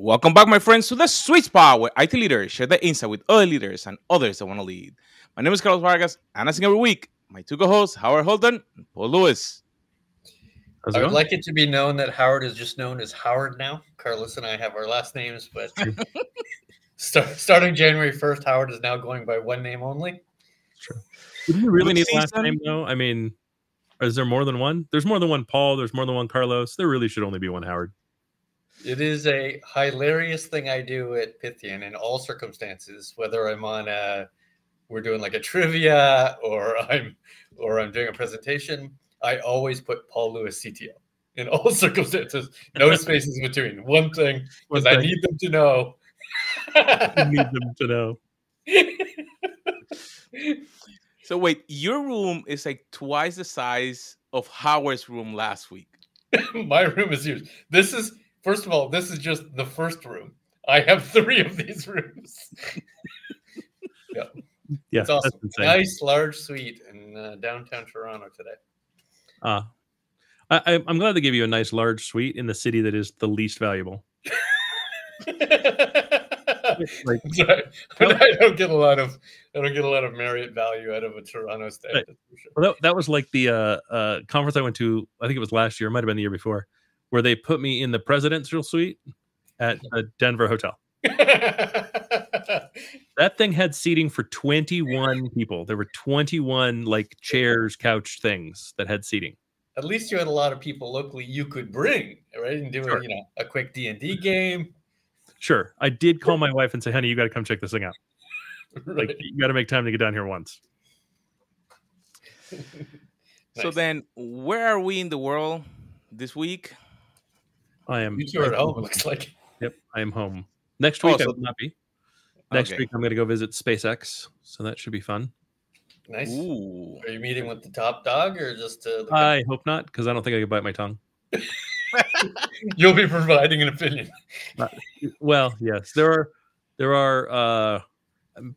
Welcome back, my friends, to the sweet spot where IT leaders share their insight with other leaders and others that want to lead. My name is Carlos Vargas, and as in every week, my two co-hosts, Howard Holden and Paul Lewis. How's I would going? like it to be known that Howard is just known as Howard now. Carlos and I have our last names, but start, starting January 1st, Howard is now going by one name only. True. Do you really need last name though? I mean, is there more than one? There's more than one Paul. There's more than one Carlos. There really should only be one Howard. It is a hilarious thing I do at Pythian in all circumstances, whether I'm on a we're doing like a trivia or I'm or I'm doing a presentation. I always put Paul Lewis CTO in all circumstances, no spaces between. One thing because I need them to know. I need them to know. so wait, your room is like twice the size of Howard's room last week. My room is huge. This is First of all, this is just the first room. I have three of these rooms. yeah. Yeah, it's awesome. Nice large suite in uh, downtown Toronto today. Uh, I, I'm glad they gave you a nice large suite in the city that is the least valuable. like, Sorry, I don't get a lot of I don't get a lot of Marriott value out of a Toronto stay. Right. Sure. Well, that, that was like the uh, uh, conference I went to. I think it was last year. It might have been the year before where they put me in the presidential suite at a Denver hotel. that thing had seating for 21 people. There were 21 like chairs, couch things that had seating. At least you had a lot of people locally you could bring, right? And do sure. you know a quick D and D game. Sure, I did call my wife and say, "Honey, you got to come check this thing out. right. Like you got to make time to get down here once." nice. So then, where are we in the world this week? I am. You two are at home. It looks like. Yep, I am home. Next week oh, so, I will not be. Next okay. week I'm going to go visit SpaceX, so that should be fun. Nice. Ooh. Are you meeting with the top dog or just? Uh, I hope not, because I don't think I could bite my tongue. You'll be providing an opinion. Uh, well, yes, there are there are uh,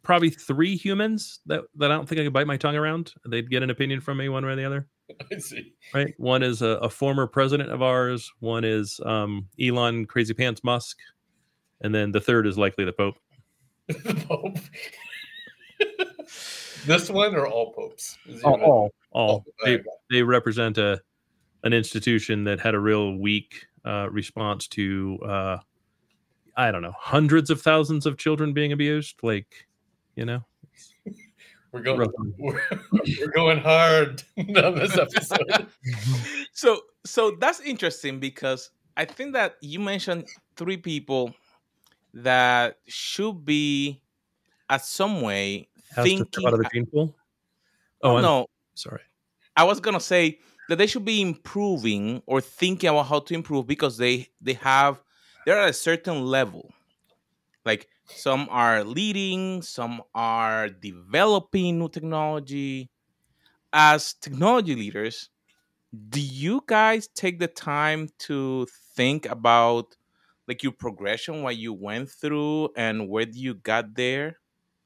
probably three humans that, that I don't think I could bite my tongue around. They'd get an opinion from me one way or the other. I see. Right. One is a, a former president of ours. One is um, Elon Crazy Pants Musk, and then the third is likely the Pope. the Pope. this one or all popes? All, all, all. Oh, they, they represent a an institution that had a real weak uh, response to uh, I don't know hundreds of thousands of children being abused. Like, you know, we're going we're, we're going hard on this episode. so so that's interesting because I think that you mentioned three people that should be at some way Has thinking out of the gene pool. Oh, oh no, sorry. I was gonna say that they should be improving or thinking about how to improve because they they have they're at a certain level. Like some are leading, some are developing new technology. As technology leaders, do you guys take the time to think about like your progression, what you went through, and where you got there,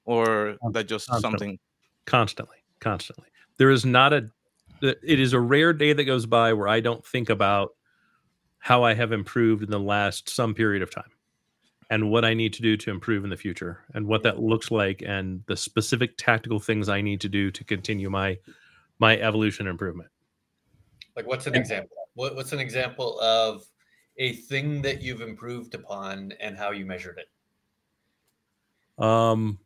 or that just constantly. something? Constantly, constantly. There is not a. It is a rare day that goes by where I don't think about how I have improved in the last some period of time and what I need to do to improve in the future and what that looks like and the specific tactical things I need to do to continue my my evolution and improvement. Like what's an example? What, what's an example of a thing that you've improved upon and how you measured it? Um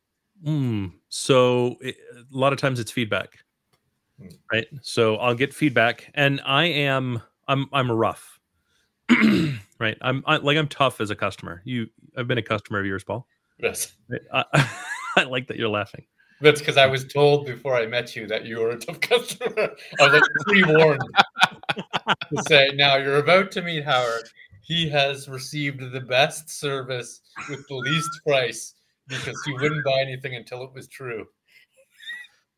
mm, so it, a lot of times it's feedback. Hmm. Right? So I'll get feedback and I am I'm I'm rough right. I'm I, like I'm tough as a customer. You, I've been a customer of yours, Paul. Yes. I, I like that you're laughing. That's because I was told before I met you that you were a tough customer. I was like pre-warned to say, now you're about to meet Howard. He has received the best service with the least price because he wouldn't buy anything until it was true.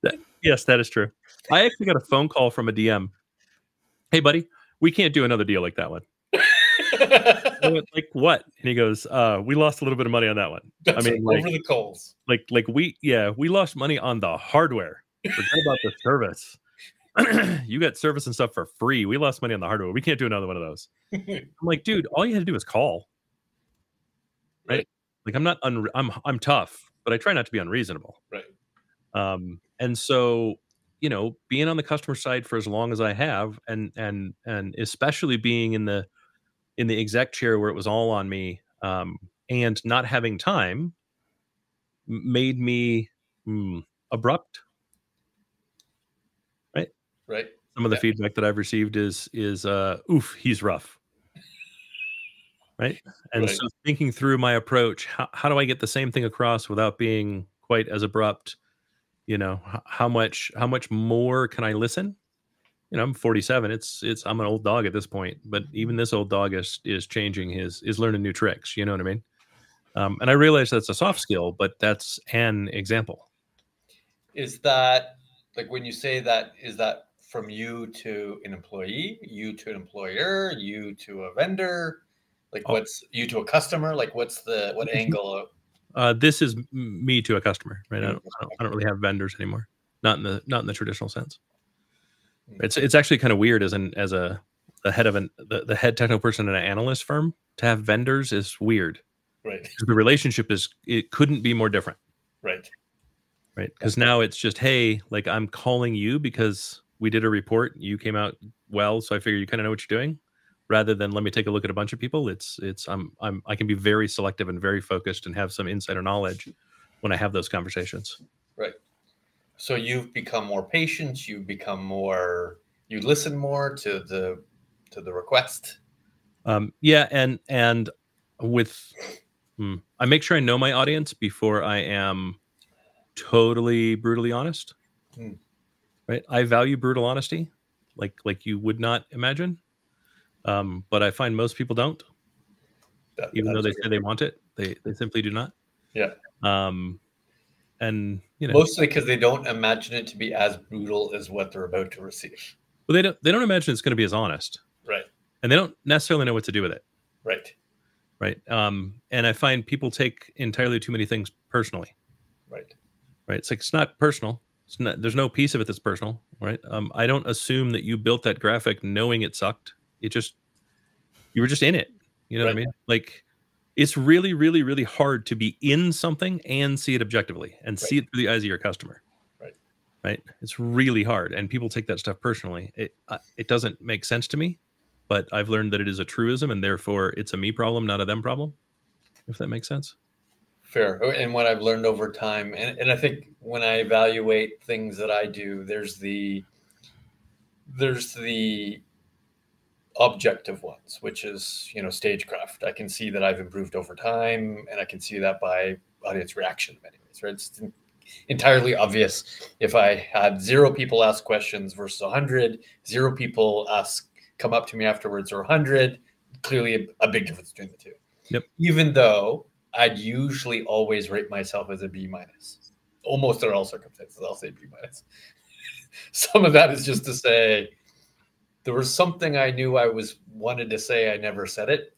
That, yes, that is true. I actually got a phone call from a DM. Hey, buddy, we can't do another deal like that one. went, like what? And he goes, uh, we lost a little bit of money on that one. That's I mean, like, over the coals. Like, like we, yeah, we lost money on the hardware. Forget about the service. you got service and stuff for free. We lost money on the hardware. We can't do another one of those. I'm like, dude, all you had to do was call. right? Right. Like I'm not unre- I'm I'm tough, but I try not to be unreasonable. Right. Um, and so you know, being on the customer side for as long as I have, and and and especially being in the in the exec chair where it was all on me, um, and not having time, made me mm, abrupt. Right. Right. Some of the Yeah. feedback that I've received is is uh, oof, he's rough. Right. And Right. so thinking through my approach, how, how do I get the same thing across without being quite as abrupt? You know, how much how much more can I listen? You know, I'm 47. It's it's I'm an old dog at this point, but even this old dog is is changing his is learning new tricks. You know what I mean? Um, and I realize that's a soft skill, but that's an example. Is that like when you say that? Is that from you to an employee, you to an employer, you to a vendor? Like Oh. what's you to a customer? Like what's the what Mhm. angle? Of, Uh, this is me to a customer, right? I don't, I don't, I don't really have vendors anymore, not in the not in the traditional sense. Mm. It's it's actually kind of weird as an as a the head of an the, the head technical person in an analyst firm to have vendors is weird. Right. The relationship is it couldn't be more different, Right. right? Because now it's just hey, like I'm calling you because we did a report, you came out well, so I figure you kind of know what you're doing. Rather than let me take a look at a bunch of people, it's it's I'm I'm I can be very selective and very focused and have some insider knowledge when I have those conversations. So you've become more patient. You've become more. You listen more to the to the request. Um, yeah, and and with hmm, I make sure I know my audience before I am totally brutally honest. Hmm. Right? I value brutal honesty, like like you would not imagine. Um, but I find most people don't, That- even though they say they want it. They they simply do not. Yeah. Um, and you know, mostly because they don't imagine it to be as brutal as what they're about to receive. well, they don't they don't imagine it's going to be as honest, Right. and they don't necessarily know what to do with it. Right. Right. Um, and I find people take entirely too many things personally. Right. right? It's like it's not personal. It's not. There's no piece of it that's personal, right? Um, I don't assume that you built that graphic knowing it sucked. It just you were just in it. You know what I mean? Like it's really, really, really hard to be in something and see it objectively and see it through the eyes of your customer. Right. Right. It's really hard, and people take that stuff personally. It uh, it doesn't make sense to me, but I've learned that it is a truism, and therefore it's a me problem, not a them problem. If that makes sense. Fair. Oh, And what I've learned over time, and, and I think when I evaluate things that I do, there's the there's the objective ones, which is you know stagecraft. I can see that I've improved over time, and I can see that by audience reaction in many ways. Right? It's entirely obvious if I had zero people ask questions versus 100, zero people ask come up to me afterwards or 100. Clearly, a, a big difference between the two. Yep. Even though I'd usually always rate myself as a B minus. Almost in all circumstances, I'll say B minus. Some of that is just to say there was something I knew I was wanted to say, I never said it,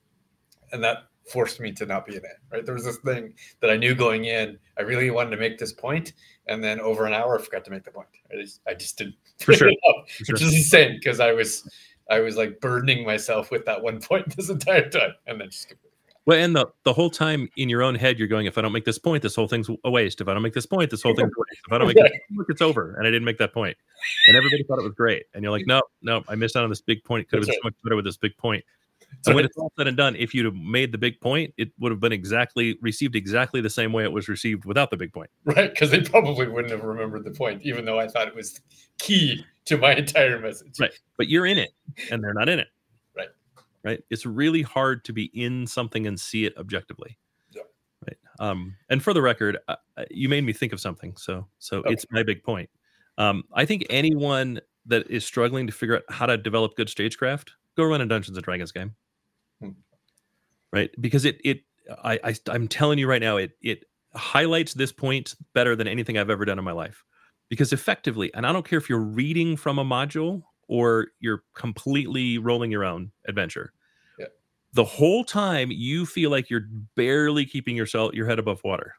and that forced me to not be in it. Right? There was this thing that I knew going in. I really wanted to make this point, and then over an hour, I forgot to make the point. I just, I just didn't For sure. it up, For which sure. is insane because I was, I was like burdening myself with that one point this entire time, and then just. Well, and the, the whole time in your own head, you're going, if I don't make this point, this whole thing's a waste. If I don't make this point, this whole thing's a waste. If I don't make it, it's over. And I didn't make that point. And everybody thought it was great. And you're like, no, no, I missed out on this big point. It could have been so much better with this big point. So when it's all said and done, if you'd have made the big point, it would have been exactly received exactly the same way it was received without the big point. right? Because they probably wouldn't have remembered the point, even though I thought it was key to my entire message. Right. But you're in it and they're not in it. Right. It's really hard to be in something and see it objectively. Yep. Right. Um, and for the record, uh, uh, you made me think of something. So, so Okay. it's my big point. Um, I think anyone that is struggling to figure out how to develop good stagecraft, go run a Dungeons and Dragons game. Hmm. Right. Because it, it, I, I, I'm telling you right now, it, it highlights this point better than anything I've ever done in my life. Because effectively, and I don't care if you're reading from a module or you're completely rolling your own adventure. Yeah. The whole time you feel like you're barely keeping yourself your head above water.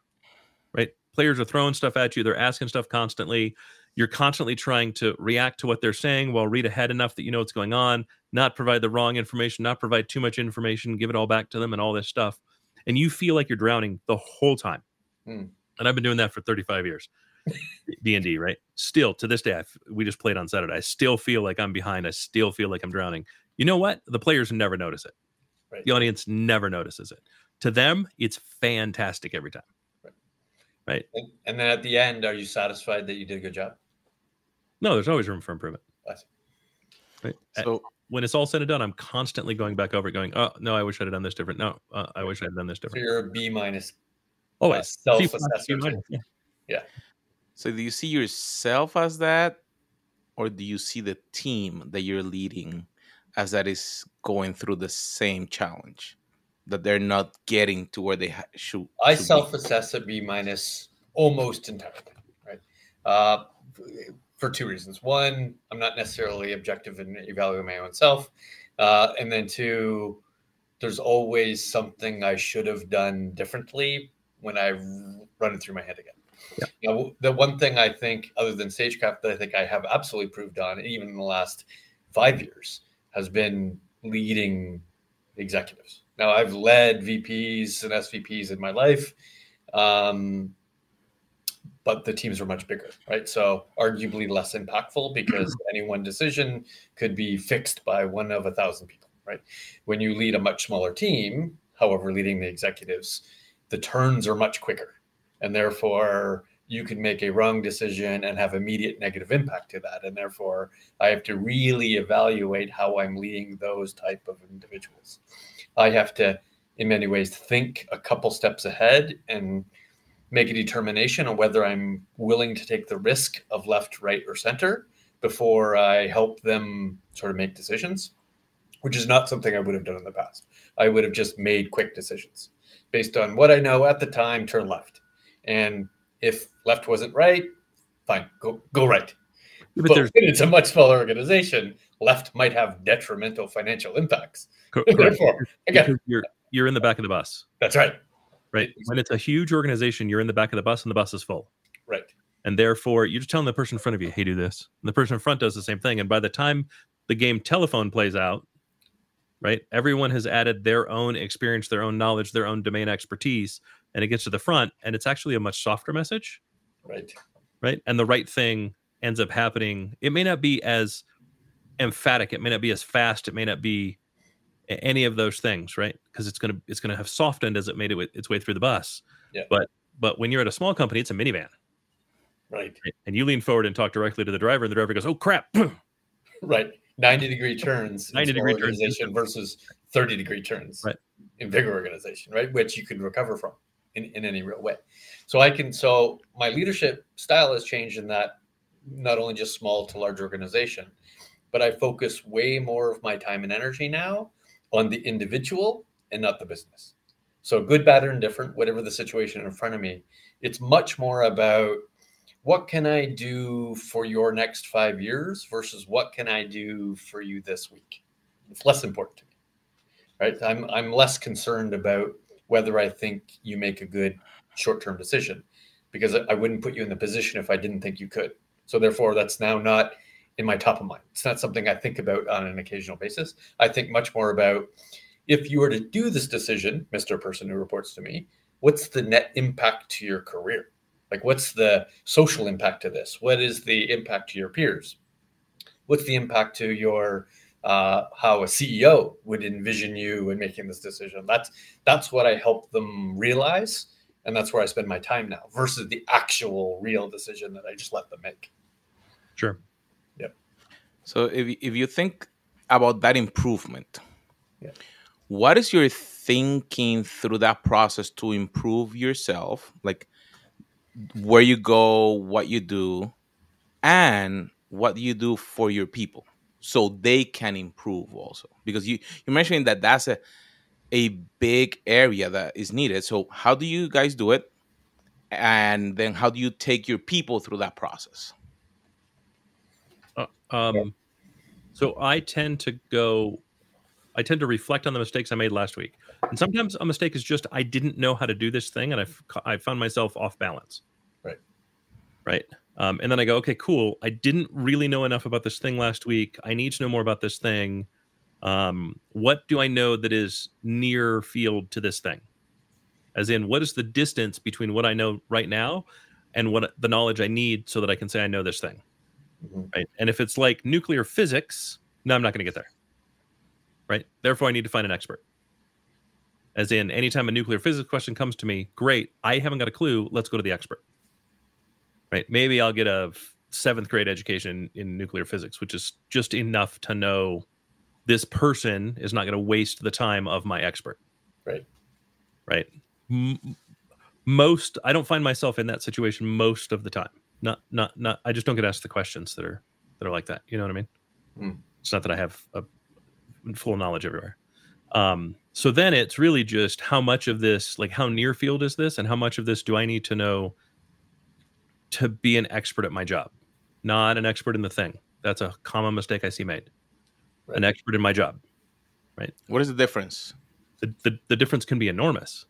Right? Players are throwing stuff at you, they're asking stuff constantly. You're constantly trying to react to what they're saying while read ahead enough that you know what's going on, not provide the wrong information, not provide too much information, give it all back to them and all this stuff. and you feel like you're drowning the whole time. Hmm. And I've been doing that for 35 years. D and D, right? Still to this day, I f- we just played on Saturday. I still feel like I'm behind. I still feel like I'm drowning. You know what? The players never notice it. Right. The audience never notices it. To them, it's fantastic every time. Right. and then at the end, are you satisfied that you did a good job? No, there's always room for improvement. I see. Right? At- So when it's all said and done, I'm constantly going back over it, going, "Oh no, I wish I'd have done this different. No, uh, I wish I'd done this So different." you're a B minus. Always C plus, C self-assessor minus, too. yeah. So do you see yourself as that, or do you see the team that you're leading as that is going through the same challenge that they're not getting to where they ha- should? I self-assess at B minus almost entirely, right? Uh, for two reasons. One, I'm not necessarily objective in evaluating my own self, uh, and then two, there's always something I should have done differently when I run it through my head again. Yeah. Now, the one thing I think, other than stagecraft, that I think I have absolutely proved on, even in the last five years, has been leading executives. Now, I've led VPs and SVPs in my life, um, but the teams are much bigger, right? So, arguably less impactful because any one decision could be fixed by one of a thousand people, right? When you lead a much smaller team, however, leading the executives, the turns are much quicker, and therefore you can make a wrong decision and have immediate negative impact to that. And therefore i have to really evaluate how i'm leading those type of individuals. I have to in many ways think a couple steps ahead and make a determination on whether i'm willing to take the risk of left right or center before i help them sort of make decisions which is not something i would have done in the past. I would have just made quick decisions based on what i know at the time turn left and if left wasn't right, fine, go go right. Yeah, But, it's a much smaller organization, left might have detrimental financial impacts. co-. Therefore, again, you're you're in the back of the bus, that's right. right? When it's a huge organization, you're in the back of the bus, and the bus is full. Right. and therefore you're just telling the person in front of you, "Hey, do this." And the person in front does the same thing, and by the time the game telephone plays out, right, everyone has added their own experience, their own knowledge, their own domain expertise, and it gets to the front, and it's actually a much softer message, Right. right? And the right thing ends up happening. It may not be as emphatic, it may not be as fast, it may not be any of those things, right? Because it's gonna it's gonna have softened as it made it its way through the bus. Yeah. But but when you're at a small company, it's a minivan Right. right? and you lean forward and talk directly to the driver, and the driver goes, "Oh crap!" Right. 90 degree turns 90 small degree turns. organization versus 30 degree turns Right. in bigger organization, right? Which you can recover from in, in any real way. So I can so my leadership style has changed in that not only just small to large organization, but I focus way more of my time and energy now on the individual and not the business. So good, bad, or indifferent, whatever the situation in front of me, it's much more about what can I do for your next five years versus what can I do for you this week? It's less important to me, right? I'm, I'm less concerned about whether I think you make a good short term decision because I- I wouldn't put you in the position if I didn't think you could. So, therefore, that's now not in my top of mind. It's not something I think about on an occasional basis. I think much more about if you were to do this decision, Mr. Person who reports to me, what's the net impact to your career? Like, what's the social impact to this? What is the impact to your peers? What's the impact to your uh, how a CEO would envision you in making this decision? That's that's what I help them realize, and that's where I spend my time now versus the actual real decision that I just let them make. Sure. Yep. So if if you think about that improvement, Yeah. what is your thinking through that process to improve yourself? Like where you go, what you do, and what you do for your people so they can improve also. Because you you mentioned that that's a a big area that is needed. So how do you guys do it? And then how do you take your people through that process? Uh, um, so I tend to go. I tend to reflect on the mistakes I made last week, and sometimes a mistake is just I didn't know how to do this thing, and I I found myself off balance. Right. Right. Um, and then I go, okay, cool. I didn't really know enough about this thing last week. I need to know more about this thing. Um, what do I know that is near field to this thing? As in, what is the distance between what I know right now and what the knowledge I need so that I can say I know this thing? Mhm. Right. And if it's like nuclear physics, no, I'm not going to get there. Right. Therefore, I need to find an expert. As in, anytime a nuclear physics question comes to me, great. I haven't got a clue. Let's go to the expert. Right. Maybe I'll get a seventh grade education in nuclear physics, which is just enough to know this person is not going to waste the time of my expert. Right. Right. M- most, I don't find myself in that situation most of the time. Not, not, not. I just don't get asked the questions that are that are like that. You know what I mean? Hmm. It's not that I have a full knowledge everywhere. Um, so then it's really just how much of this, like how near field is this, and how much of this do I need to know to be an expert at my job, not an expert in the thing. That's a common mistake I see made. An expert in my job. Right? What is the difference? The, the, the difference can be enormous.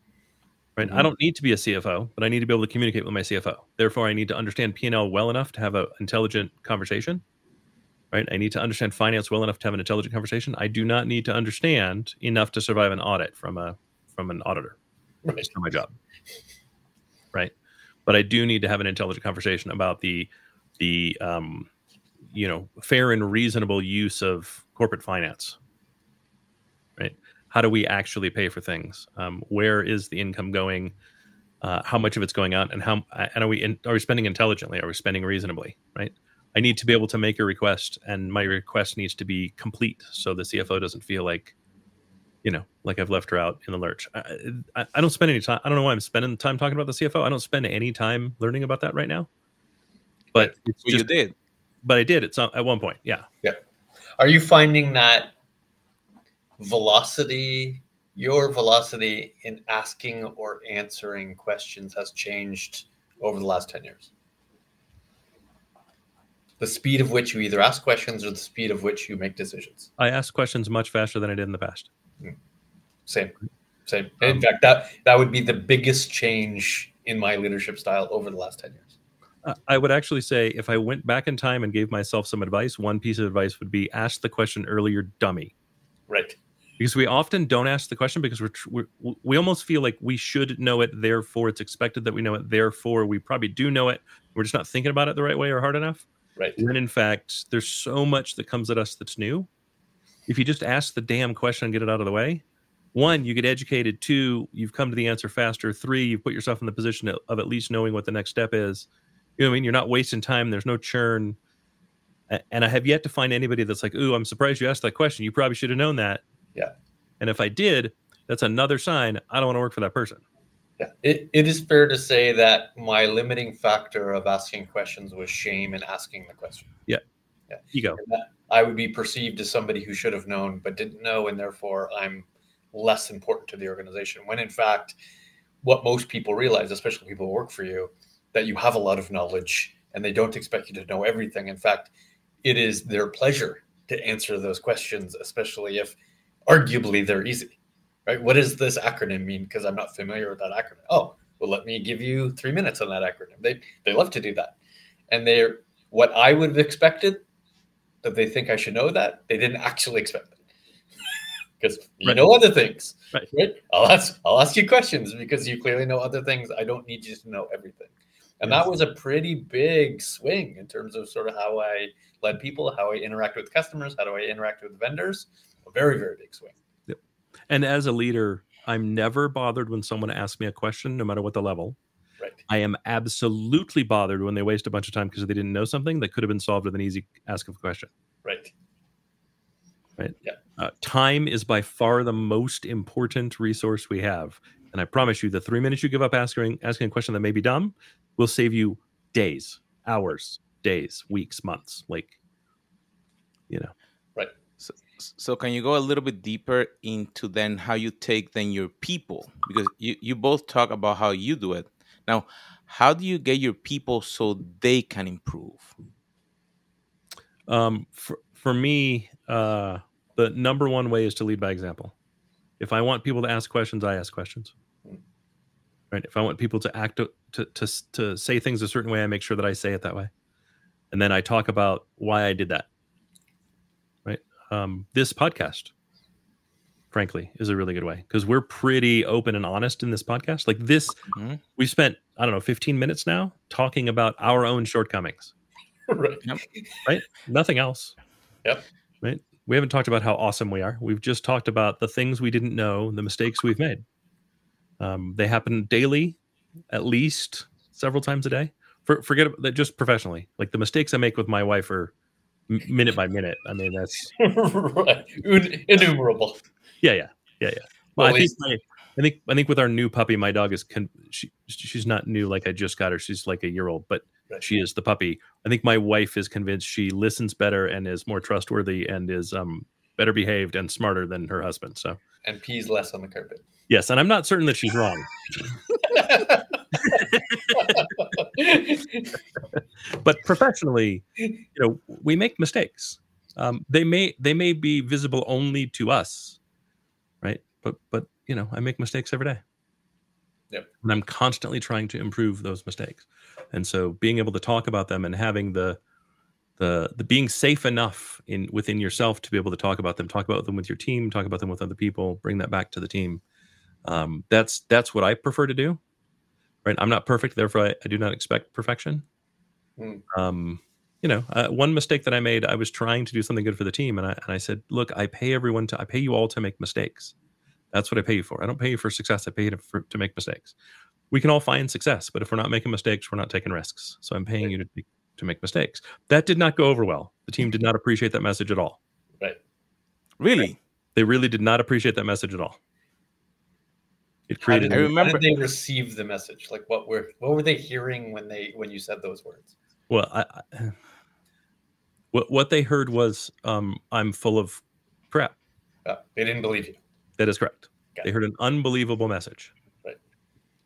Right. I Mhm. don't need to be a CFO, but I need to be able to communicate with my CFO. Therefore, I need to understand P&L well enough to have an intelligent conversation. Right. I need to understand finance well enough to have an intelligent conversation. I do not need to understand enough to survive an audit from a from an auditor. Right. It's not my job. Right. But I do need to have an intelligent conversation about the the um, you know fair and reasonable use of corporate finance. Right. How do we actually pay for things? Um, where is the income going? Uh, how much of it's going out, and how and are we in, are we spending intelligently? Are we spending reasonably? Right. I need to be able to make a request, and my request needs to be complete, so the CFO doesn't feel like, you know, like I've left her out in the lurch. I, I, I don't spend any time. I don't know why I'm spending time talking about the CFO. I don't spend any time learning about that right now. But Well, just, you did. but I did at some at one point. Yeah. Yeah. Are you finding that velocity, your velocity in asking or answering questions has changed over the last 10 years? The speed of which you either ask questions or the speed of which you make decisions. I ask questions much faster than I did in the past. Same. Same. In fact, that that would be the biggest change in my leadership style over the last 10 years. Uh, I would actually say if I went back in time and gave myself some advice, one piece of advice would be ask the question earlier, dummy. Right. Because we often don't ask the question because we're, we're we almost feel like we should know it, therefore it's expected that we know it, therefore we probably do know it. We're just not thinking about it the right way or hard enough. Right. When in fact, there's so much that comes at us that's new. If you just ask the damn question and get it out of the way, one, you get educated. Two, you've come to the answer faster. Three, you've put yourself in the position of, at least knowing what the next step is. You know what I mean? You're not wasting time. There's no churn. And I have yet to find anybody that's like, "Ooh, I'm surprised you asked that question. You probably should have known that." Yeah. And if I did, that's another sign I don't want to work for that person. Yeah. It, it is fair to say that my limiting factor of asking questions was shame in asking the question. Ego. And that I would be perceived as somebody who should have known but didn't know, and therefore I'm less important to the organization. When in fact, what most people realize, especially people who work for you, that you have a lot of knowledge and they don't expect you to know everything. In fact, it is their pleasure to answer those questions, especially if arguably they're easy. Right? What does this acronym mean? Because I'm not familiar with that acronym. Oh, well, let me give you three minutes on that acronym. They they love to do that, and they're what I would have expected that they think I should know that they didn't actually expect it because you Right. know other things. Right. I'll ask I'll ask you questions because you clearly know other things. I don't need you to know everything. And Yes. that was a pretty big swing in terms of sort of how I led people, how I interact with customers, how do I interact with vendors. A very, very big swing. Yep. And as a leader, I'm never bothered when someone asks me a question, no matter what the level. Right. I am absolutely bothered when they waste a bunch of time because they didn't know something that could have been solved with an easy ask of a question. Right. Right. Yeah. Uh, time is by far the most important resource we have. And I promise you, the three minutes you give up asking asking a question that may be dumb will save you days, hours, days, weeks, months. Like, you know, Right. So, so can you go a little bit deeper into then how you take then your people because you, you both talk about how you do it now how do you get your people so they can improve um, for for me, uh, the number one way is to lead by example. If I want people to ask questions, I ask questions. Right. If I want people to act to to to say things a certain way, I make sure that I say it that way, and then I talk about why I did that. Right. Um, this podcast, frankly, is a really good way because we're pretty open and honest in this podcast. Like this, Mhm. we spent I don't know 15 minutes now talking about our own shortcomings. right. right? Nothing else. Yep. Right. We haven't talked about how awesome we are. We've just talked about the things we didn't know, the mistakes we've made. Um, they happen daily, at least several times a day. For, forget about that. Just professionally, like the mistakes I make with my wife are m- minute by minute. I mean, that's right. Innumerable. Yeah, yeah, yeah, yeah. Well, Well, I think my, I think I think with our new puppy, my dog is con- she she's not new like I just got her. She's like a year old, but Right. she is the puppy. I think my wife is convinced she listens better and is more trustworthy and is um better behaved and smarter than her husband. So and peas less on the carpet. yes, and I'm not certain that she's wrong, but professionally, you know, we make mistakes. Um, they may they may be visible only to us? But but you know, I make mistakes every day. Yep. And I'm constantly trying to improve those mistakes. And so being able to talk about them and having the the the being safe enough in within yourself to be able to talk about them, talk about them with your team, talk about them with other people, bring that back to the team. Um, that's that's what I prefer to do. Right. I'm not perfect, therefore I, I do not expect perfection. Hmm. Um, you know, uh, one mistake that I made, I was trying to do something good for the team, and I and I said, look, I pay everyone to, I pay you all to make mistakes. That's what I pay you for. I don't pay you for success. I pay you to, for, to make mistakes. We can all find success, but if we're not making mistakes, we're not taking risks. So I'm paying you to to make mistakes. That did not go over well. The team did not appreciate that message at all. right. Really? They really did not appreciate that message at all. It How created did, I how remember- did they receive the message? Like what were what were they hearing when they when you said those words? well. I, I, what what they heard was, um, "I'm full of crap." Uh, they didn't believe you. That is correct. Got They it. heard an unbelievable message. Right.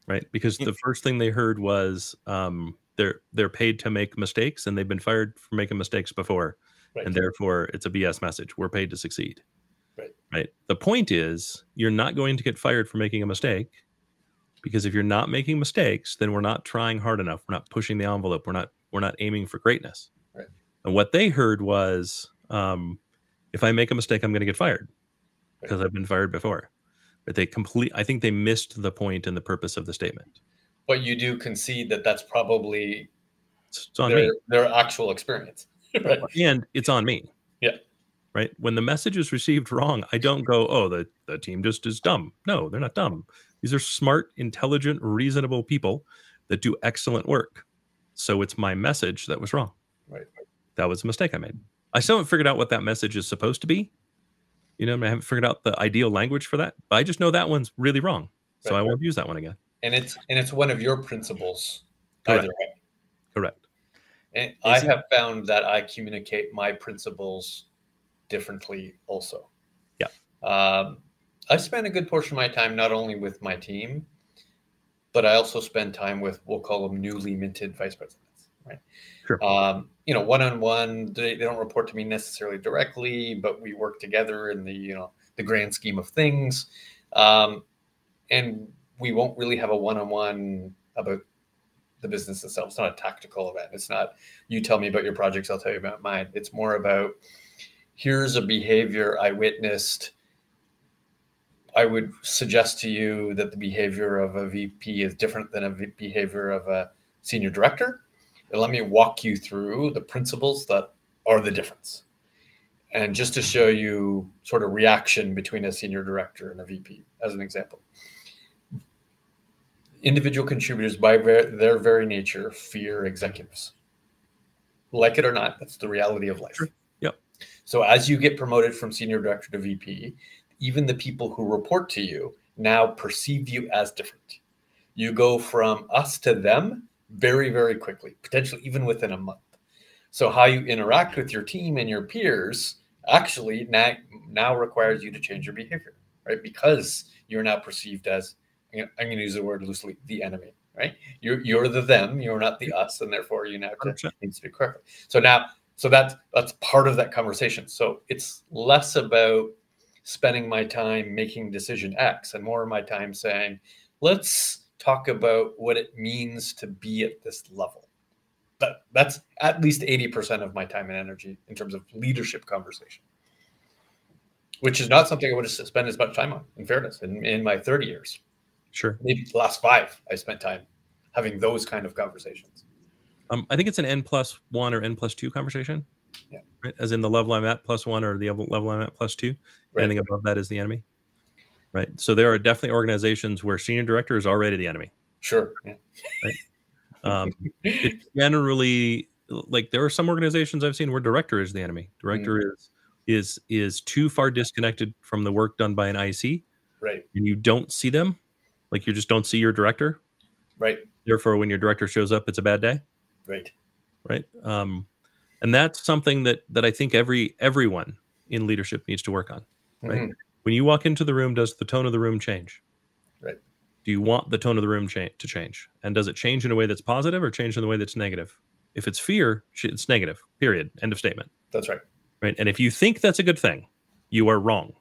Right. Because the first thing they heard was um, they're they're paid to make mistakes and they've been fired for making mistakes before. Right. And therefore it's a BS message. We're paid to succeed. Right. Right. The point is you're not going to get fired for making a mistake because if you're not making mistakes, then we're not trying hard enough. We're not pushing the envelope. We're not we're not aiming for greatness. Right. And what they heard was um, if I make a mistake, I'm going to get fired because I've been fired before. But they complete. I think they missed the point and the purpose of the statement. But you do concede that that's probably It's, their, me, their actual experience. right. and it's on me. Yeah. Right. When the message is received wrong, I don't go, "Oh, the the team just is dumb." No, they're not dumb. These are smart, intelligent, reasonable people that do excellent work. So it's my message that was wrong. Right. That was a mistake I made. I still haven't figured out what that message is supposed to be. You know, I haven't figured out the ideal language for that. But I just know that one's really wrong. So Right. I won't use that one again. And it's and it's one of your principles Correct. either way. Correct. And I it- have found that I communicate my principles differently also. Yeah. Um, I spend a good portion of my time not only with my team, but I also spend time with we'll call them newly minted vice presidents, right? Sure. Um, you know, one on one, they they don't report to me necessarily directly, but we work together in the you know the grand scheme of things, um, and we won't really have a one on one about the business itself. It's not a tactical event. It's not you tell me about your projects, I'll tell you about mine. It's more about here's a behavior I witnessed. I would suggest to you that the behavior of a VP is different than a v- behavior of a senior director. And let me walk you through the principles that are the difference. And just to show you sort of reaction between a senior director and a VP, as an example individual contributors by their very nature fear executives like it or not that's the reality of life Sure. Yep. so as you get promoted from senior director to vp even the people who report to you now perceive you as different you go from us to them very very quickly potentially even within a month so how you interact with your team and your peers actually now, now requires you to change your behavior right because you're now perceived as I'm going to use the word loosely, the enemy, right? You're you're the them, you're not the us, and therefore you now have to 100%. to speak correctly. So now, so that's that's part of that conversation. So it's less about spending my time making decision X and more of my time saying, let's talk about what it means to be at this level. That that's at least 80% of my time and energy in terms of leadership conversation. which is not something I would have spent as much time on. In fairness, in, in my thirty years, Sure. maybe the last five, I spent time having those kind of conversations. Um, I think it's an n plus one or n plus two conversation. Yeah. Right. As in the level I'm at plus one or the level I'm at plus two. Right. Anything above that is the enemy. Right. So there are definitely organizations where senior director is already the enemy. Sure. Yeah. Um, it's generally like there are some organizations I've seen where director is the enemy. Director is is is too far disconnected from the work done by an IC, Right. and you don't see them. Like you just don't see your director. Right. Therefore, when your director shows up, it's a bad day. Right. right um, and that's something that that i think every everyone in leadership needs to work on Right. Mhm. When you walk into the room does the tone of the room change Right. do you want the tone of the room cha- to change and does it change in a way that's positive or change in a way that's negative if it's fear it's negative period end of statement That's right. right and if you think that's a good thing you are wrong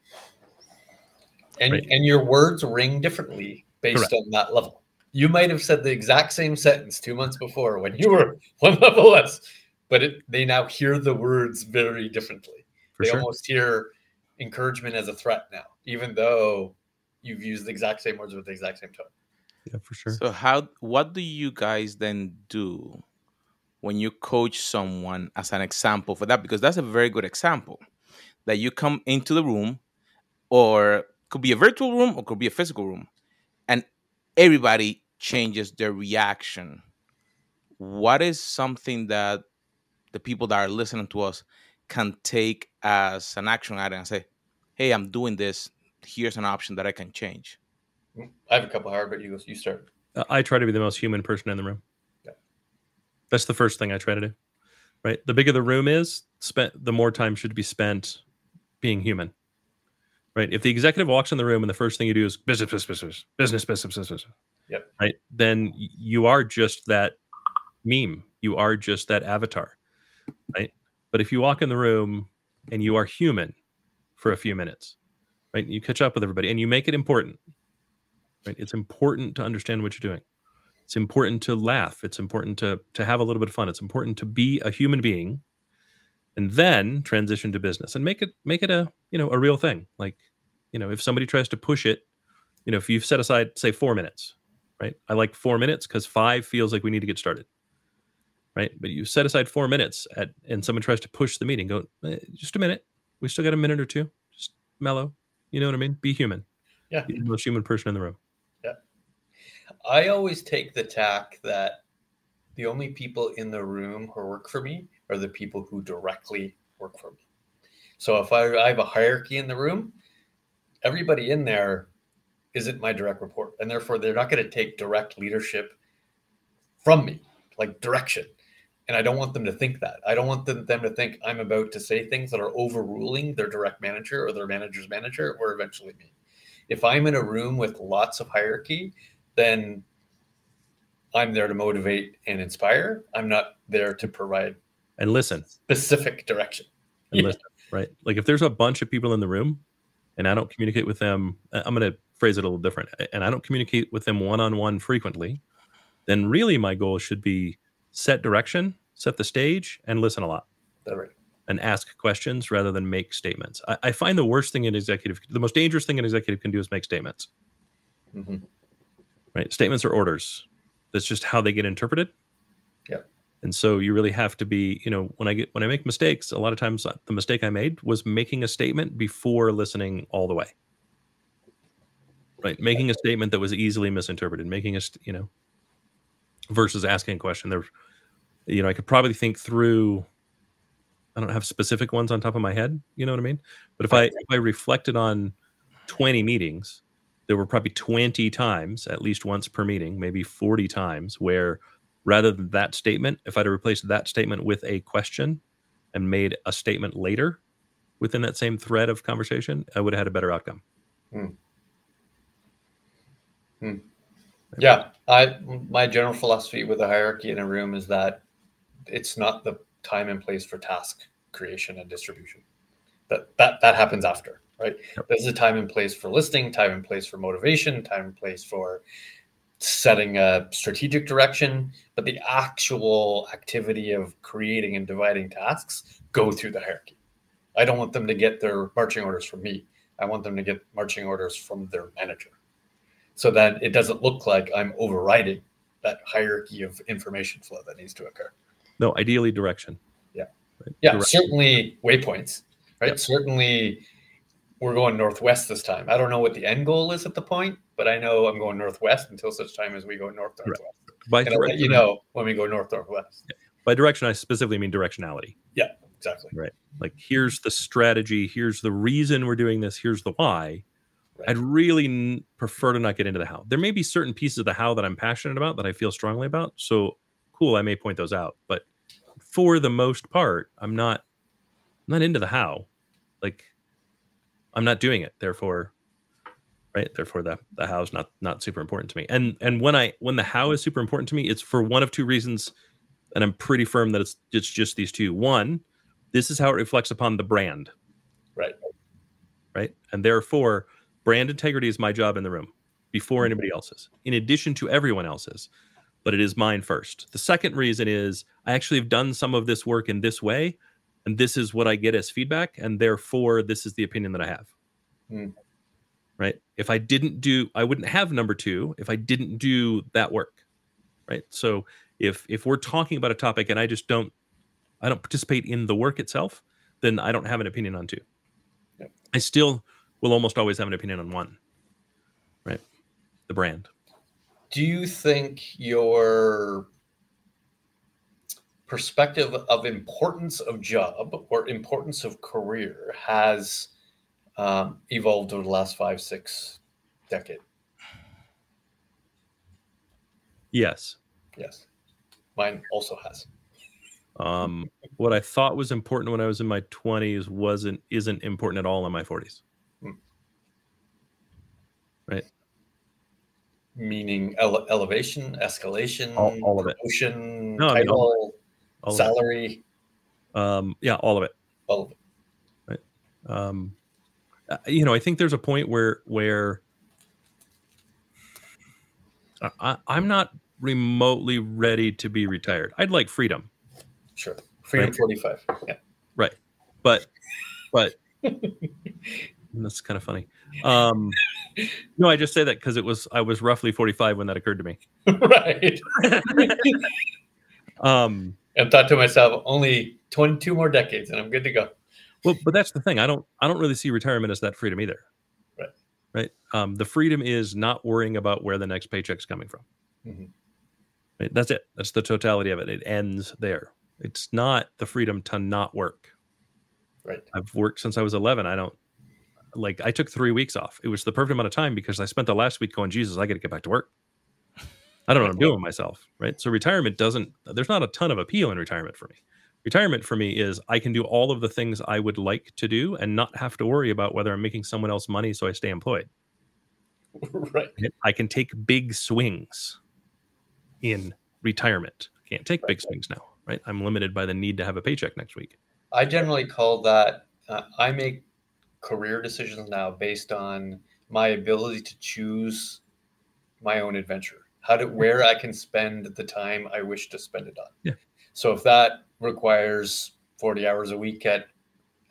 And Right. and your words ring differently based Correct. on that level. You might have said the exact same sentence two months before when you were one level less, but it, they now hear the words very differently. for they sure almost hear encouragement as a threat now, even though you've used the exact same words with the exact same tone. yeah for sure So how what do you guys then do when you coach someone as an example for that? Because that's a very good example. That you come into the room or could be a virtual room or could be a physical room and everybody changes their reaction. What is something that the people that are listening to us can take as an action item and say, "Hey, I'm doing this. Here's an option that I can change." I have a couple hard, but you you start. Uh, I try to be the most human person in the room. Yeah. That's the first thing I try to do. Right. The bigger the room is, spent the more time should be spent being human. Right. If the executive walks in the room and the first thing you do is business, business, business, business, business, business, Yep. right, then you are just that meme. You are just that avatar. Right. But if you walk in the room and you are human for a few minutes, right, you catch up with everybody and you make it important. Right. It's important to understand what you're doing. It's important to laugh. It's important to to have a little bit of fun. It's important to be a human being, and then transition to business and make it make it a you know a real thing. Like you know if somebody tries to push it, you know if you've set aside say four minutes, right? I like four minutes because five feels like we need to get started, right? But you set aside four minutes at and someone tries to push the meeting. Go "Eh, just a minute. We still got a minute or two. Just mellow. You know what I mean? Be human. Yeah. Be the most human person in the room. Yeah. I always take the tack that the only people in the room who work for me are the people who directly work for me. So if I, I have a hierarchy in the room, everybody in there isn't my direct report, and therefore they're not going to take direct leadership from me, like direction. And I don't want them to think that. I don't want them, them to think I'm about to say things that are overruling their direct manager or their manager's manager or eventually me. If I'm in a room with lots of hierarchy, then I'm there to motivate and inspire. I'm not there to provide And listen. specific direction. and Yeah. listen, right? Like if there's a bunch of people in the room and I don't communicate with them, I'm going to phrase it a little different, and I don't communicate with them one on one frequently, then really my goal should be set direction, set the stage, and listen a lot That right. and ask questions rather than make statements. I, I find the worst thing an executive, the most dangerous thing an executive can do is make statements, Mhm. right? Statements are orders. That's just how they get interpreted. Yeah. And so you really have to be, you know, when I get when I make mistakes, a lot of times the mistake I made was making a statement before listening all the way. Right, making a statement that was easily misinterpreted, making a, you know, versus asking a question. There, you know, I could probably think through. I don't have specific ones on top of my head. You know what I mean? But if I if I reflected on twenty meetings, there were probably 20 times, at least once per meeting, maybe 40 times, where rather than that statement, if I'd have replaced that statement with a question and made a statement later within that same thread of conversation, I would have had a better outcome. Hmm. Yeah. I my general philosophy with a hierarchy in a room is that it's not the time and place for task creation and distribution. That that that happens after, right? Yep. There's a time and place for listening, time and place for motivation, time and place for setting a strategic direction, but the actual activity of creating and dividing tasks go through the hierarchy. I don't want them to get their marching orders from me. I want them to get marching orders from their manager. So that it doesn't look like I'm overriding that hierarchy of information flow that needs to occur. No, ideally direction. Yeah. Right? Yeah, Direction. certainly waypoints, right? Yep. Certainly we're going northwest this time. I don't know what the end goal is at the point, but I know I'm going northwest until such time as we go north northwest. By And I'll let direction, you know when we go north northwest. by direction, I specifically mean directionality. Yeah, exactly. Right. Like, here's the strategy. Here's the reason we're doing this. Here's the why. Right. I'd really n- prefer to not get into the how. There may be certain pieces of the how that I'm passionate about that I feel strongly about. So cool, I may point those out. But for the most part, I'm not I'm not into the how. Like I'm not doing it. Therefore, right? Therefore the the how is not not super important to me. And and when I when the how is super important to me, it's for one of two reasons. And I'm pretty firm that it's it's just these two. One, this is how it reflects upon the brand Right. right? And therefore, brand integrity is my job in the room before Mm-hmm. anybody else's, in addition to everyone else's. But it is mine first. The second reason is I actually have done some of this work in this way, and this is what I get as feedback, and therefore this is the opinion that I have. Hmm. Right? If I didn't do, I wouldn't have number two if I didn't do that work. Right? So if if we're talking about a topic and I just don't, I don't participate in the work itself, then I don't have an opinion on two. Yep. I still will almost always have an opinion on one. Right? The brand. Do you think your perspective of importance of job or importance of career has um, evolved over the last five, six decade? Yes. Yes. Mine also has. Um, what I thought was important when I was in my 20s wasn't isn't important at all in my 40s. Meaning ele- elevation, escalation, All- all of it. promotion, No, I mean, all title, All salary, Um, yeah, all of it. all of it. Um, uh, you know, I think there's a point where where I, I, I'm not remotely ready to be retired. I'd like freedom, Sure. Freedom Right. 45. Yeah. Right, but but that's kind of funny. Um, no, I just say that because it was I was roughly 45 when that occurred to me. right. Um, And thought to myself, only 22 more decades and I'm good to go. well, but that's the thing. I don't I don't really see retirement as that freedom either. Right. Right. Um, the freedom is not worrying about where the next paycheck's coming from. Mhm. Right? That's it. That's the totality of it. It ends there. It's not the freedom to not work. Right. I've worked since I was 11. I don't like I took 3 weeks off. It was the perfect amount of time because I spent the last week going, Jesus, I got to get back to work. I don't know what I'm doing with myself, right? So retirement doesn't there's not a ton of appeal in retirement for me. Retirement for me is I can do all of the things I would like to do and not have to worry about whether I'm making someone else money so I stay employed. right. I can take big swings in retirement. I can't take big swings now, right? I'm limited by the need to have a paycheck next week. I generally call that uh, I make career decisions now based on my ability to choose my own adventure. How to where I can spend the time I wish to spend it on. Yeah. So if that requires 40 hours a week at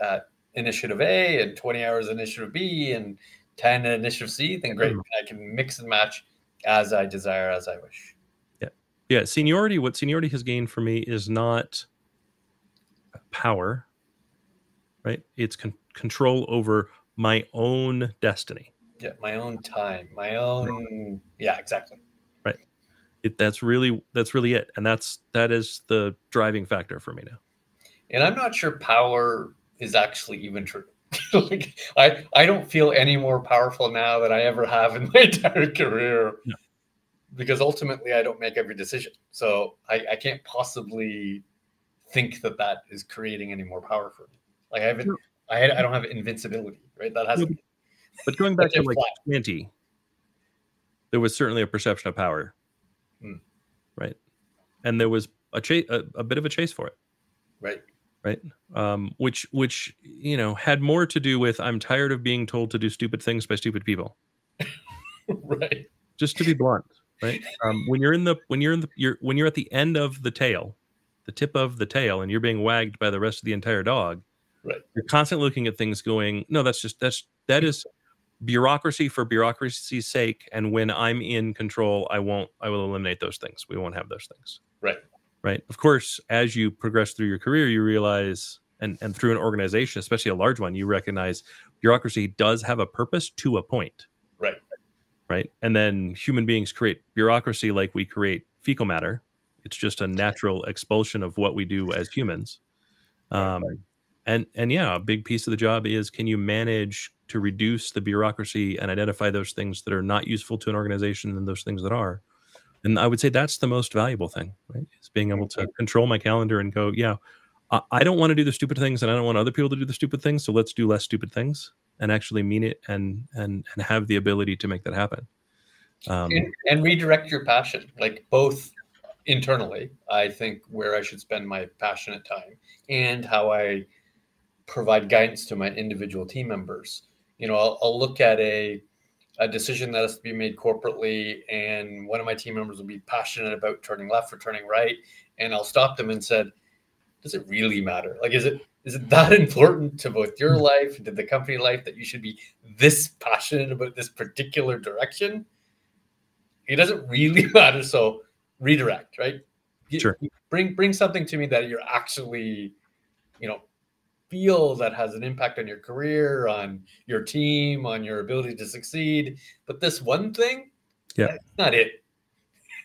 at initiative A and 20 hours initiative B and 10 at initiative C, then great. Mhm. I can mix and match as I desire, as I wish. Yeah, Yeah. seniority, what seniority has gained for me is not power, right? It's con- control over my own destiny. Yeah, my own time, my own. Yeah, exactly. It, that's really that's really it, and that's that is the driving factor for me now. and I'm not sure power is actually even true. like I, I don't feel any more powerful now than I ever have in my entire career, No. because ultimately I don't make every decision. So I, I can't possibly think that that is creating any more power for me. Like I haven't. I, I don't have invincibility, right? That hasn't. But going back to like flat. twenty, there was certainly a perception of power, Hmm. right? And there was a chase, a, a bit of a chase for it. Right. right um which which you know had more to do with i'm tired of being told to do stupid things by stupid people right. just to be blunt right um when you're in the when you're in the you're when you're at the end of the tail the tip of the tail and you're being wagged by the rest of the entire dog Right. You're constantly looking at things going, no, that's just that's that is bureaucracy for bureaucracy's sake. And when I'm in control, I won't I will eliminate those things. We won't have those things. Right. Right. Of course, as you progress through your career, you realize and and through an organization, especially a large one, you recognize bureaucracy does have a purpose to a point. Right. Right. And then human beings create bureaucracy like we create fecal matter. It's just a natural expulsion of what we do as humans. Um, and and yeah, a big piece of the job is can you manage to reduce the bureaucracy and identify those things that are not useful to an organization and those things that are. And I would say that's the most valuable thing, right? Is being able to control my calendar and go, yeah, I, I don't want to do the stupid things and I don't want other people to do the stupid things. So let's do less stupid things and actually mean it and and and have the ability to make that happen. Um, and, and redirect your passion, like both internally, I think where I should spend my passionate time and how I provide guidance to my individual team members. You know, I'll, I'll look at a a decision that has to be made corporately, and one of my team members will be passionate about turning left or turning right, and I'll stop them and said, "Does it really matter? Like, is it is it that important to both your hmm. life and to the company life that you should be this passionate about this particular direction?" It doesn't really matter. So redirect, right? Sure. Bring bring something to me that you're actually, you know, feel that has an impact on your career, on your team, on your ability to succeed. But this one thing, yeah, that's not it.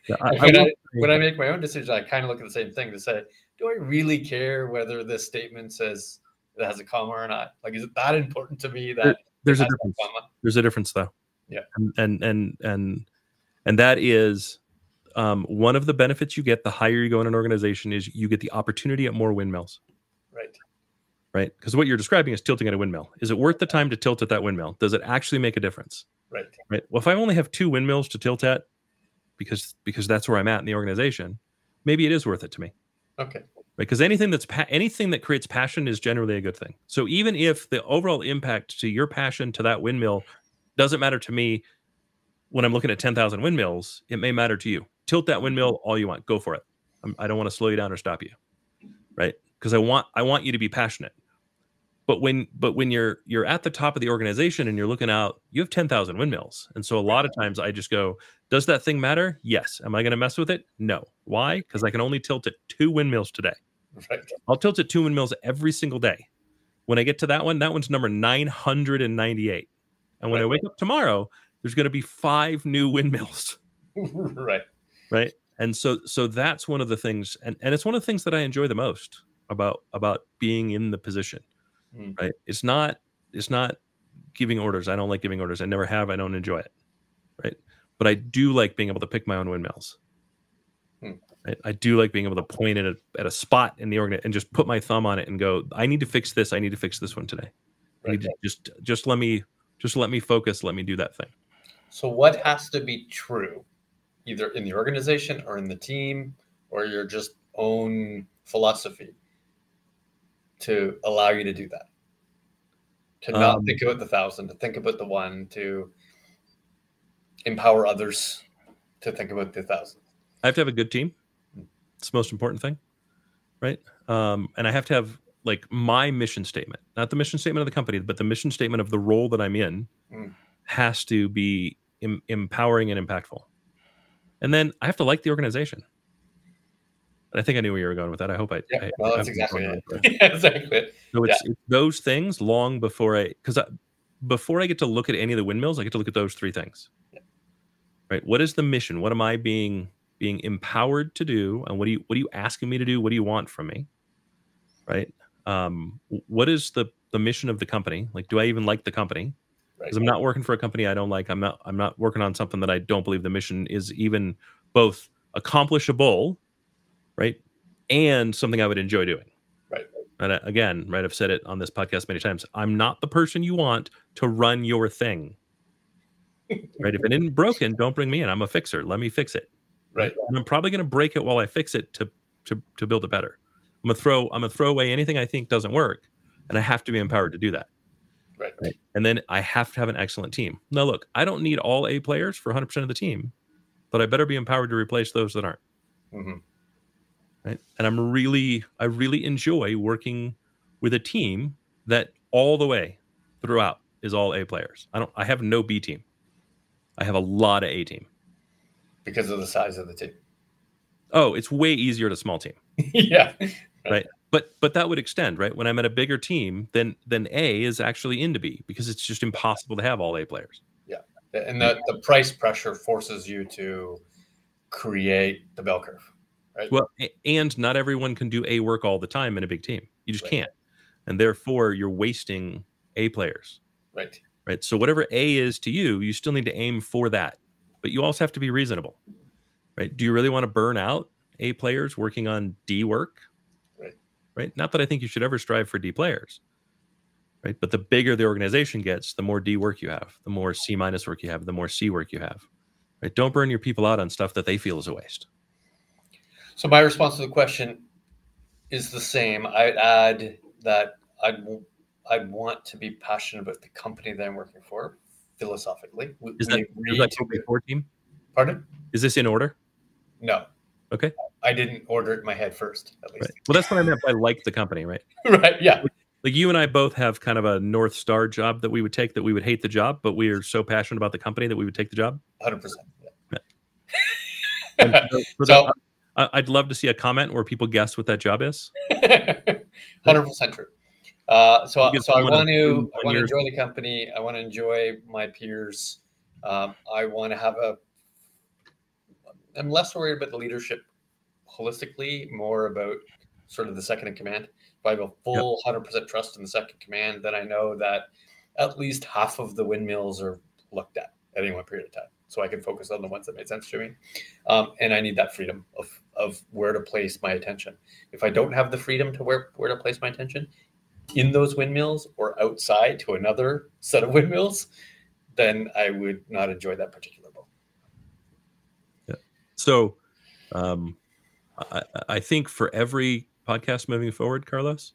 Yeah, I, when, I I, when I make my own decision, I kind of look at the same thing to say, do I really care whether this statement says it has a comma or not? Like, is it that important to me that there's a difference? comma? There's a difference though. Yeah. And and and and, and that is um, one of the benefits you get the higher you go in an organization is you get the opportunity at more windmills. Right. Right. Because what you're describing is tilting at a windmill. Is it worth the time to tilt at that windmill? Does it actually make a difference? Right. Right. Well, if I only have two windmills to tilt at, because because that's where I'm at in the organization, maybe it is worth it to me. Okay. Right. Because anything that's pa- anything that creates passion is generally a good thing. So even if the overall impact to your passion to that windmill doesn't matter to me when I'm looking at 10,000 windmills, it may matter to you. Tilt that windmill all you want. Go for it. I'm, I don't want to slow you down or stop you. Right. Because I want I want you to be passionate. But when but when you're you're at the top of the organization and you're looking out, you have 10,000 windmills. And so a lot of times I just go, does that thing matter? Yes. Am I going to mess with it? No. Why? Because I can only tilt it two windmills today. Right. I'll tilt it two windmills every single day. When I get to that one, that one's number 998. And when I wake up tomorrow, there's going to be five new windmills, right. right? And so so that's one of the things and and it's one of the things that I enjoy the most about about being in the position. Mm. Right? It's not it's not giving orders. I don't like giving orders. I never have. I don't enjoy it. Right? But I do like being able to pick my own windmills. Hmm. Right? I do like being able to point at a, at a spot in the organ and just put my thumb on it and go, I need to fix this. I need to fix this one today. I Right. need to just just let me just let me focus. Let me do that thing. So what has to be true, either in the organization or in the team or your just own philosophy, to allow you to do that? To not Um, think about the thousand, to think about the one, to empower others to think about the thousand. I have to have a good team. It's the most important thing, right? Um, and I have to have like my mission statement, not the mission statement of the company, but the mission statement of the role that I'm in Mm. has to be em- empowering and impactful. And then I have to like the organization. And I think I knew where you were going with that. I hope I. Yeah, I- well, that's I'm exactly it. yeah, exactly. So it's, it's those things long before I, because before I get to look at any of the windmills, I get to look at those three things. Yeah. Right. What is the mission? What am I being being empowered to do? And what do you what are you asking me to do? What do you want from me? Right. Um, what is the the mission of the company? Like, do I even like the company? Right. Because I'm not working for a company I don't like. I'm not I'm not working on something that I don't believe the mission is even both accomplishable, right, and something I would enjoy doing. Right. And uh, again, right, I've said it on this podcast many times. I'm not the person you want to run your thing. right. If it isn't broken, don't bring me in. I'm a fixer. Let me fix it. Right. And I'm probably going to break it while I fix it to to to build it better. I'm gonna throw I'm gonna throw away anything I think doesn't work, and I have to be empowered to do that. Right. Right. And then I have to have an excellent team. Now, look, I don't need all A players for 100% of the team, but I better be empowered to replace those that aren't. Mhm. Right. And I'm really, I really enjoy working with a team that all the way throughout is all A players. I don't. I have no B team. I have a lot of A team. because of the size of the team. Oh, it's way easier at a small team. yeah. Right. But but that would extend, right? When I'm at a bigger team, then then A is actually into B because it's just impossible to have all A players. Yeah. And the, the price pressure forces you to create the bell curve. Right. Well, and not everyone can do A work all the time in a big team. You just Right. can't. And therefore you're wasting A players. right. Right. So whatever A is to you, you still need to aim for that. But you also have to be reasonable. Right? Do you really want to burn out A players working on D work? Right. Right? Not that I think you should ever strive for D players. Right? But the bigger the organization gets, the more D work you have, the more C minus work you have, the more C work you have. Right? Don't burn your people out on stuff that they feel is a waste. So my response to the question is the same. I'd add that I'd I'd want to be passionate about the company that I'm working for philosophically. We, Is that, we that to- team? pardon? Is this in order? No. Okay. I didn't order it in my head first, at Right. least. Well, that's what I meant by like the company, right? Right. Yeah. Like you and I both have kind of a North Star job that we would take that we would hate the job, but we are so passionate about the company that we would take the job. Hundred percent. And so- so I'd love to see a comment where people guess what that job is. Hundred percent true. Uh, so, so I want to, I want to enjoy the company. I want to enjoy my peers. Um, I want to have a. I'm less worried about the leadership holistically, more about sort of the second in command. If I have a full hundred percent trust in the second command, then I know that at least half of the windmills are looked at at any one period of time, so I can focus on the ones that made sense to me. Um, and I need that freedom of of where to place my attention if I don't have the freedom to where, where to place my attention in those windmills or outside to another set of windmills, then I would not enjoy that particular bowl. Yeah. So, um, I, I think for every podcast moving forward, Carlos,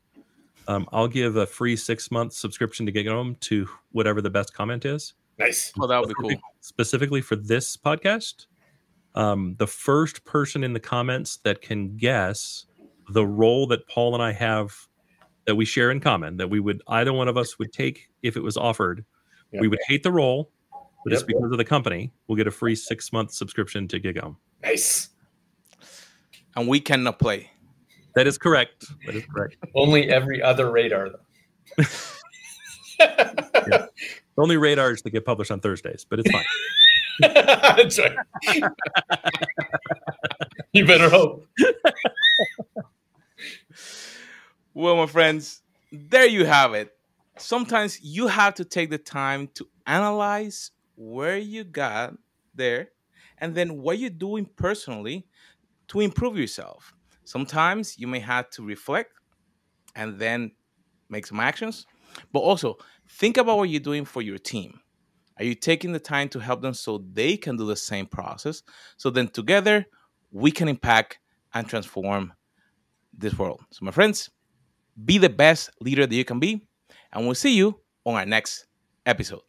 um, I'll give a free six month subscription to Get Home to whatever the best comment is. Nice. Well, that would be cool. Specifically for this podcast, um, the first person in the comments that can guess the role that Paul and I have that we share in common, that we would either one of us would take if it was offered, Yep. we would hate the role, but it's because of the company. We'll get a free six month subscription to Gig Home. Nice. And we cannot play. That is correct. That is correct. Only every other radar though. The only radars that get published on Thursdays, but it's fine. That's right. you better hope. Well, my friends, there you have it. Sometimes you have to take the time to analyze where you got there and then what you're doing personally to improve yourself. Sometimes you may have to reflect and then make some actions, but also think about what you're doing for your team. Are you taking the time to help them so they can do the same process? So then together we can impact and transform this world. So, my friends, be the best leader that you can be, and we'll see you on our next episode.